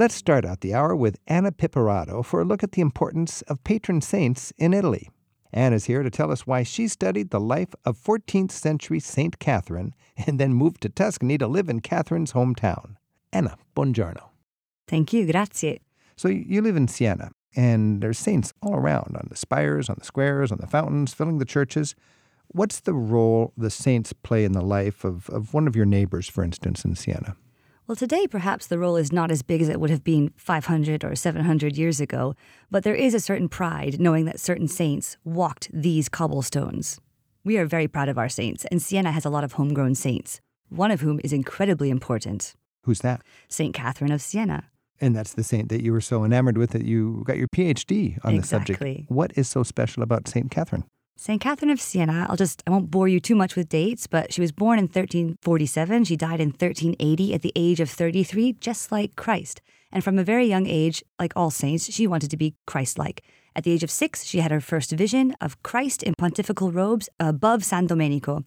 Let's start out the hour with Anna Piperato for a look at the importance of patron saints in Italy. Anna's here to tell us why she studied the life of 14th century Saint Catherine and then moved to Tuscany to live in Catherine's hometown. Anna, buongiorno. Thank you, grazie. So you live in Siena, and there's saints all around on the spires, on the squares, on the fountains, filling the churches. What's the role the saints play in the life of, of one of your neighbors, for instance, in Siena? Well, today perhaps the role is not as big as it would have been 500 or 700 years ago, but there is a certain pride knowing that certain saints walked these cobblestones. We are very proud of our saints, and Siena has a lot of homegrown saints, one of whom is incredibly important. Who's that? Saint Catherine of Siena. And that's the saint that you were so enamored with that you got your PhD on the subject. Exactly. What is so special about Saint Catherine? St. Catherine of Siena, I'll just, I won't bore you too much with dates, but she was born in 1347. She died in 1380 at the age of 33, just like Christ. And from a very young age, like all saints, she wanted to be Christ like. At the age of six, she had her first vision of Christ in pontifical robes above San Domenico.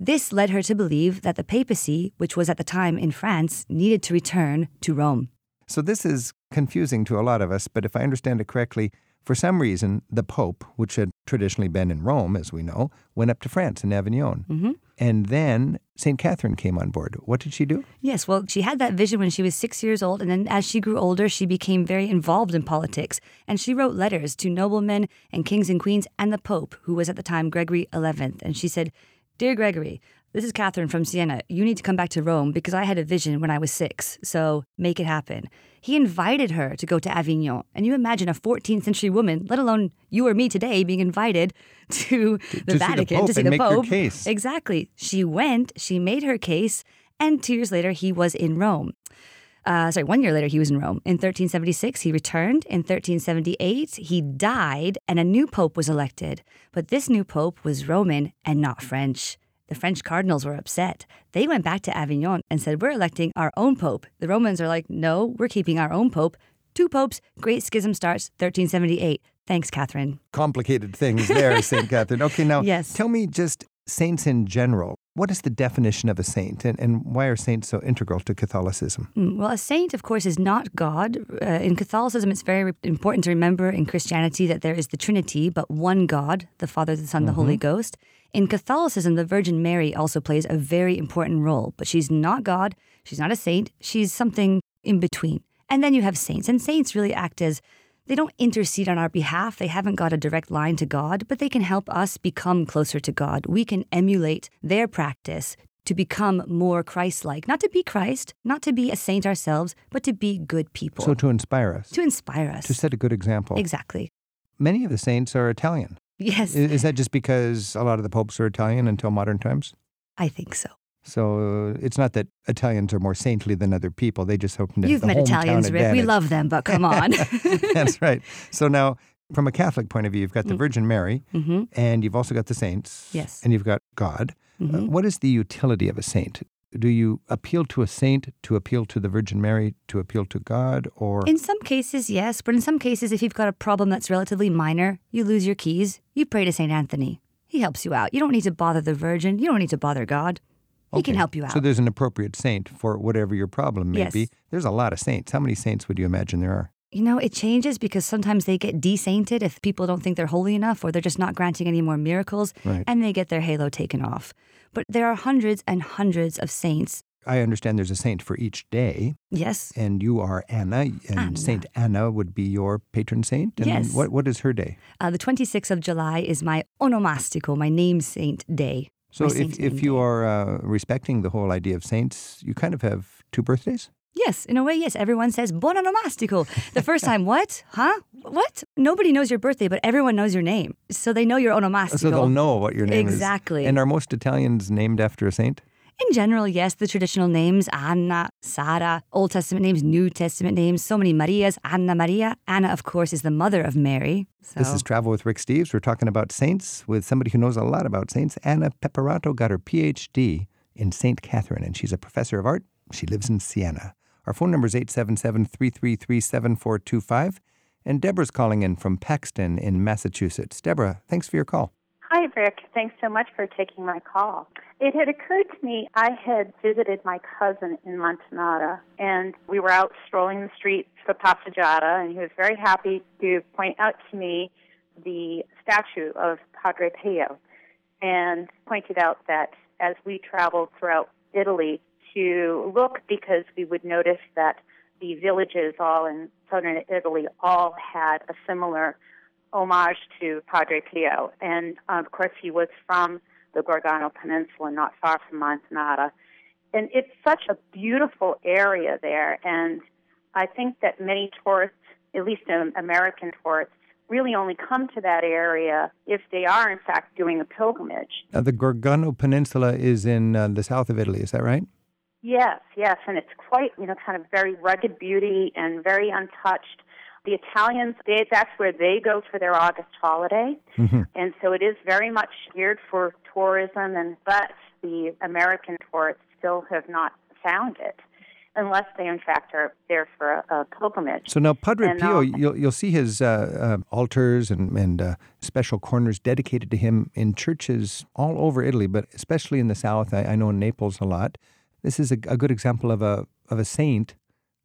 This led her to believe that the papacy, which was at the time in France, needed to return to Rome. So this is confusing to a lot of us, but if I understand it correctly, for some reason, the Pope, which had traditionally been in Rome, as we know, went up to France in Avignon. Mm-hmm. And then St. Catherine came on board. What did she do? Yes, well, she had that vision when she was six years old, and then as she grew older, she became very involved in politics. And she wrote letters to noblemen and kings and queens and the Pope, who was at the time Gregory XI. And she said, Dear Gregory, this is Catherine from Siena. You need to come back to Rome because I had a vision when I was six, so make it happen. He invited her to go to Avignon. And you imagine a 14th century woman, let alone you or me today, being invited to the to see the Vatican to see the Pope. case. Exactly. She went, she made her case, and two years later, he was in Rome. Uh, sorry, one year later, he was in Rome. In 1376, he returned. In 1378, he died, and a new pope was elected. But this new pope was Roman and not French. The French cardinals were upset. They went back to Avignon and said, We're electing our own pope. The Romans are like, No, we're keeping our own pope. Two popes, Great Schism starts 1378. Thanks, Catherine. Complicated things there, St. Catherine. Okay, now Yes. tell me just saints in general. What is the definition of a saint, and, and why are saints so integral to Catholicism? Mm, Well, a saint, of course, is not God. Uh, in Catholicism, it's very important to remember in Christianity that there is the Trinity, but one God, the Father, the Son, the Holy Ghost. In Catholicism, the Virgin Mary also plays a very important role, but she's not God. She's not a saint. She's something in between. And then you have saints, and saints really act as they don't intercede on our behalf. They haven't got a direct line to God, but they can help us become closer to God. We can emulate their practice to become more Christ like. Not to be Christ, not to be a saint ourselves, but to be good people. So to inspire us, to inspire us. to set a good example. exactly. Many of the saints are Italian. Yes, Is that just because a lot of the popes are Italian until modern times? I think so. So uh, it's not that Italians are more saintly than other people. They just happen to You've met Italians, Rick. We love them, but come on. That's right. So now, from a Catholic point of view, you've got the Mm. Virgin Mary, hmm and you've also got the saints. Yes. And you've got God. Uh, hmm what is the utility of a saint? Do you appeal to a saint to appeal to the Virgin Mary to appeal to God, or In some cases, yes, but in some cases, if you've got a problem that's relatively minor, you lose your keys, you pray to St. Anthony. He helps you out. You don't need to bother the Virgin. You don't need to bother God. He can help you out. So there's an appropriate saint for whatever your problem may Yes. be. There's a lot of saints. How many saints would you imagine there are? You know, it changes because sometimes they get desainted if people don't think they're holy enough or they're just not granting any more miracles Right. and they get their halo taken off. But there are hundreds and hundreds of saints. I understand there's a saint for each day, Yes. and you are Anna, and Anna. Saint Anna would be your patron saint. And Yes. What What is her day? Uh, the 26th of July is my onomastico, my name saint day. So if, if you are uh, respecting the whole idea of saints, you kind of have two birthdays. Yes, in a way, yes. Everyone says buon onomastico. The first time, what? Huh? What? Nobody knows your birthday, but everyone knows your name. So they know your onomastico. So they'll know what your name is. Exactly. And are most Italians named after a saint? In general, yes, the traditional names Anna, Sara, Old Testament names, New Testament names, so many Marias, Anna Maria. Anna, of course, is the mother of Mary. So This is Travel with Rick Steves. We're talking about saints with somebody who knows a lot about saints. Anna Piperato got her PhD in St. Catherine, and she's a professor of art. She lives in Siena. Our phone number is 877 333 7425. And Deborah's calling in from Paxton in Massachusetts. Deborah, thanks for your call. Hi, Rick. Thanks so much for taking my call. It had occurred to me I had visited my cousin in Montanata, and we were out strolling the streets of Passeggiata, and he was very happy to point out to me the statue of Padre Pio, and pointed out that as we traveled throughout Italy to look, because we would notice that the villages all in southern Italy all had a similar homage to Padre Pio. And uh, of course, he was from the Gargano Peninsula, not far from Montanata. And it's such a beautiful area there. And I think that many tourists, at least American tourists, really only come to that area if they are, in fact, doing a pilgrimage. Uh, the Gargano Peninsula is in uh, the south of Italy, is that right? Yes, yes. And it's quite, you know, kind of very rugged beauty and very untouched the Italians, they, that's where they go for their August holiday, mm-hmm. and so it is very much geared for tourism. And but the American tourists still have not found it, unless they in fact are there for a, a pilgrimage. So now Padre and, Pio, um, you'll you'll see his uh, uh, altars and and uh, special corners dedicated to him in churches all over Italy, but especially in the south. I, I know in Naples a lot. This is a, a good example of a of a saint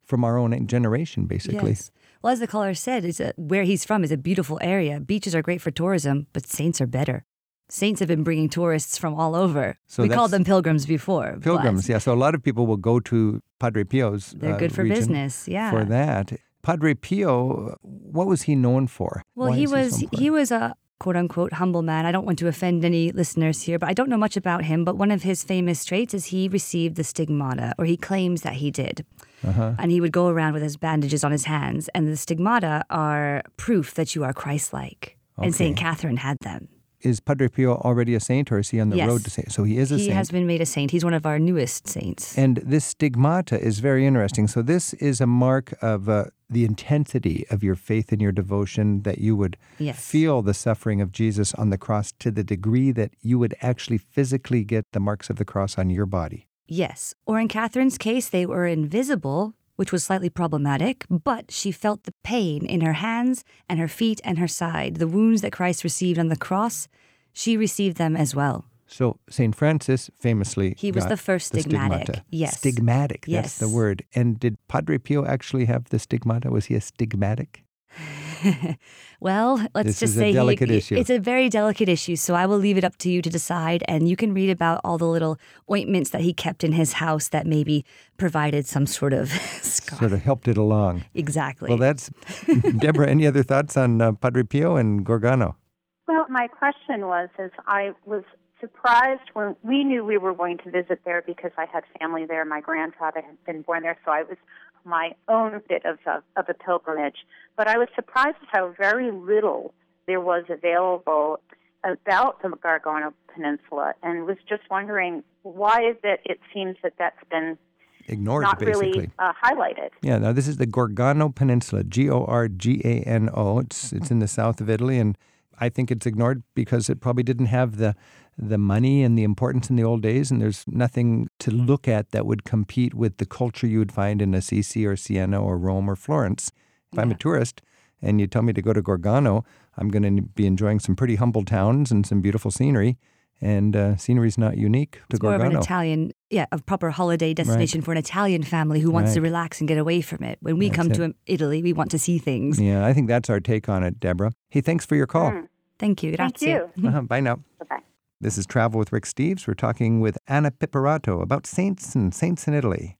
from our own generation, basically. Yes. Well, as the caller said, is where he's from is a beautiful area. Beaches are great for tourism, but saints are better. Saints have been bringing tourists from all over. So we called them pilgrims before. Pilgrims, yeah. So a lot of people will go to Padre Pio's. They're uh, good for business, yeah. For that, Padre Pio, what was he known for? Well, Why he was he, he was a quote unquote humble man. I don't want to offend any listeners here, but I don't know much about him. But one of his famous traits is he received the stigmata, or he claims that he did. Uh-huh. And he would go around with his bandages on his hands, and the stigmata are proof that you are Christ like. Okay. And St. Catherine had them. Is Padre Pio already a saint, or is he on the yes. road to saint? So he is a he saint. He has been made a saint. He's one of our newest saints. And this stigmata is very interesting. So this is a mark of uh, the intensity of your faith and your devotion, that you would yes. feel the suffering of Jesus on the cross to the degree that you would actually physically get the marks of the cross on your body. Yes. Or in Catherine's case, they were invisible, which was slightly problematic, but she felt the pain in her hands and her feet and her side. The wounds that Christ received on the cross, she received them as well. So St. Francis famously He was the first stigmatic. Stigmata. Yes. Stigmatic, yes. that's the word. And did Padre Pio actually have the stigmata? Was he a stigmatic? well, let's this just is say delicate he, issue. it's a very delicate issue. So I will leave it up to you to decide, and you can read about all the little ointments that he kept in his house that maybe provided some sort of scar. sort of helped it along. Exactly. Well, that's Deborah. Any other thoughts on uh, Padre Pio and Gorgano? Well, my question was, is I was surprised when we knew we were going to visit there because I had family there. My grandfather had been born there, so I was my own bit of a, of a pilgrimage. But I was surprised at how very little there was available about the Gargano Peninsula, and was just wondering why is it? It seems that that's been ignored, not basically. really uh, highlighted. Yeah, now this is the Gorgano Peninsula, G O R G A N O. It's it's in the south of Italy, and I think it's ignored because it probably didn't have the the money and the importance in the old days, and there's nothing to look at that would compete with the culture you would find in Assisi or Siena or Rome or Florence. If yeah. I'm a tourist and you tell me to go to Gorgano, I'm going to be enjoying some pretty humble towns and some beautiful scenery. And uh, scenery is not unique to it's Gorgano. more of an Italian, yeah, a proper holiday destination right. for an Italian family who wants right. to relax and get away from it. When we that's come it. to Italy, we want to see things. Yeah, I think that's our take on it, Deborah. Hey, thanks for your call. Mm. Thank you. Thank you. Uh-huh. Bye now. Bye-bye. This is Travel with Rick Steves. We're talking with Anna Piperato about saints and saints in Italy.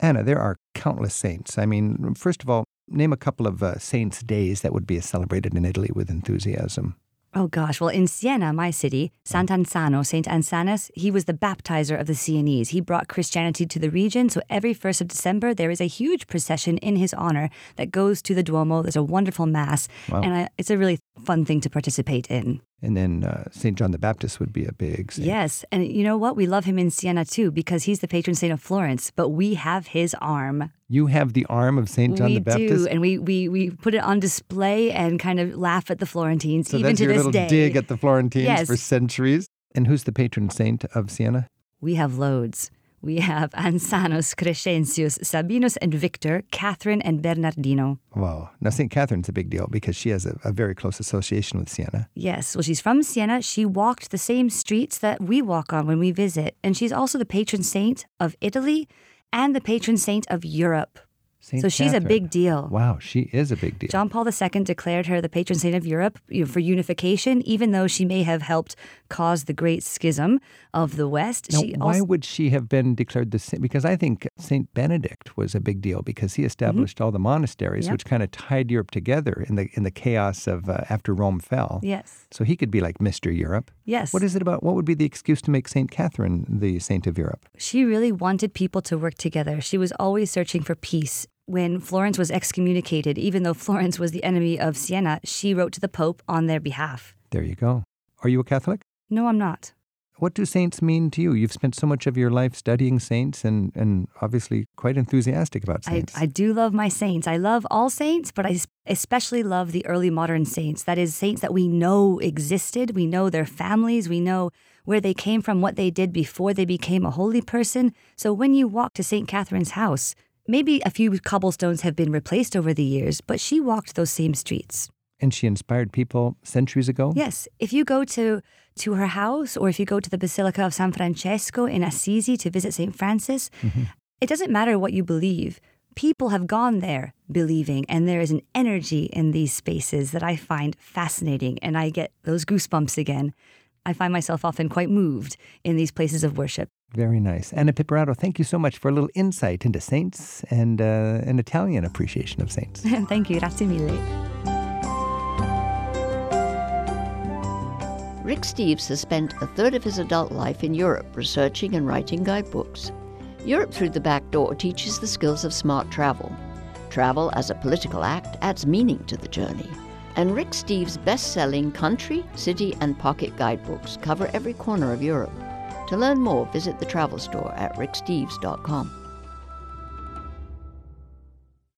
Anna, there are countless saints. I mean, first of all, name a couple of uh, saints' days that would be celebrated in Italy with enthusiasm. Oh gosh, well in Siena, my city, Sant'Ansano, Saint Ansanus, he was the baptizer of the Sienese. He brought Christianity to the region, so every 1st of December there is a huge procession in his honor that goes to the Duomo. There's a wonderful mass, Wow. and I, it's a really fun thing to participate in. And then uh, St. John the Baptist would be a big saint. Yes, and you know what? We love him in Siena too because he's the patron saint of Florence, but we have his arm. You have the arm of St. John we the Baptist. do, and we, we we put it on display and kind of laugh at the Florentines so even to this little day. dig at the Florentines Yes. for centuries. And who's the patron saint of Siena? We have loads. We have Ansanus, Crescentius, Sabinus and Victor, Catherine and Bernardino. Wow. Now, St. Catherine's a big deal because she has a, a, very close association with Siena. Yes. Well, she's from Siena. She walked the same streets that we walk on when we visit. And she's also the patron saint of Italy and the patron saint of Europe. Saint so she's Catherine. a big deal. Wow, she is a big deal. John Paul II declared her the patron saint of Europe for unification, even though she may have helped cause the great schism of the West. Now, she why also, would she have been declared the saint? Because I think Saint Benedict was a big deal because he established Mm-hmm. all the monasteries, Yep. which kind of tied Europe together in the in the chaos of uh, after Rome fell. yes, So he could be like Mister Europe. yes. What is it about? What would be the excuse to make Saint Catherine the saint of Europe? She really wanted people to work together. She was always searching for peace. When Florence was excommunicated, even though Florence was the enemy of Siena, she wrote to the Pope on their behalf. There you go. Are you a Catholic? No, I'm not. What do saints mean to you? You've spent so much of your life studying saints and, and obviously quite enthusiastic about saints. I do love my saints. I love all saints, but I especially love the early modern saints. That is, saints that we know existed. We know their families. We know where they came from, what they did before they became a holy person. So when you walk to St. Catherine's house, maybe a few cobblestones have been replaced over the years, but she walked those same streets. and she inspired people centuries ago? Yes, if you go to to her house or if you go to the Basilica of San Francesco in Assisi to visit St. Francis, mm-hmm. it doesn't matter what you believe. People have gone there believing, and there is an energy in these spaces that I find fascinating, and I get those goosebumps again. I find myself often quite moved in these places of worship. Very nice. Anna Piperato, thank you so much for a little insight into saints and uh, an Italian appreciation of saints. Thank you, grazie mille. Rick Steves has spent a third of his adult life in Europe researching and writing guidebooks. Europe Through the Back Door teaches the skills of smart travel. Travel as a political act adds meaning to the journey. And Rick Steves' best selling country, city, and pocket guidebooks cover every corner of Europe. To learn more, visit the travel store at ricksteves.com.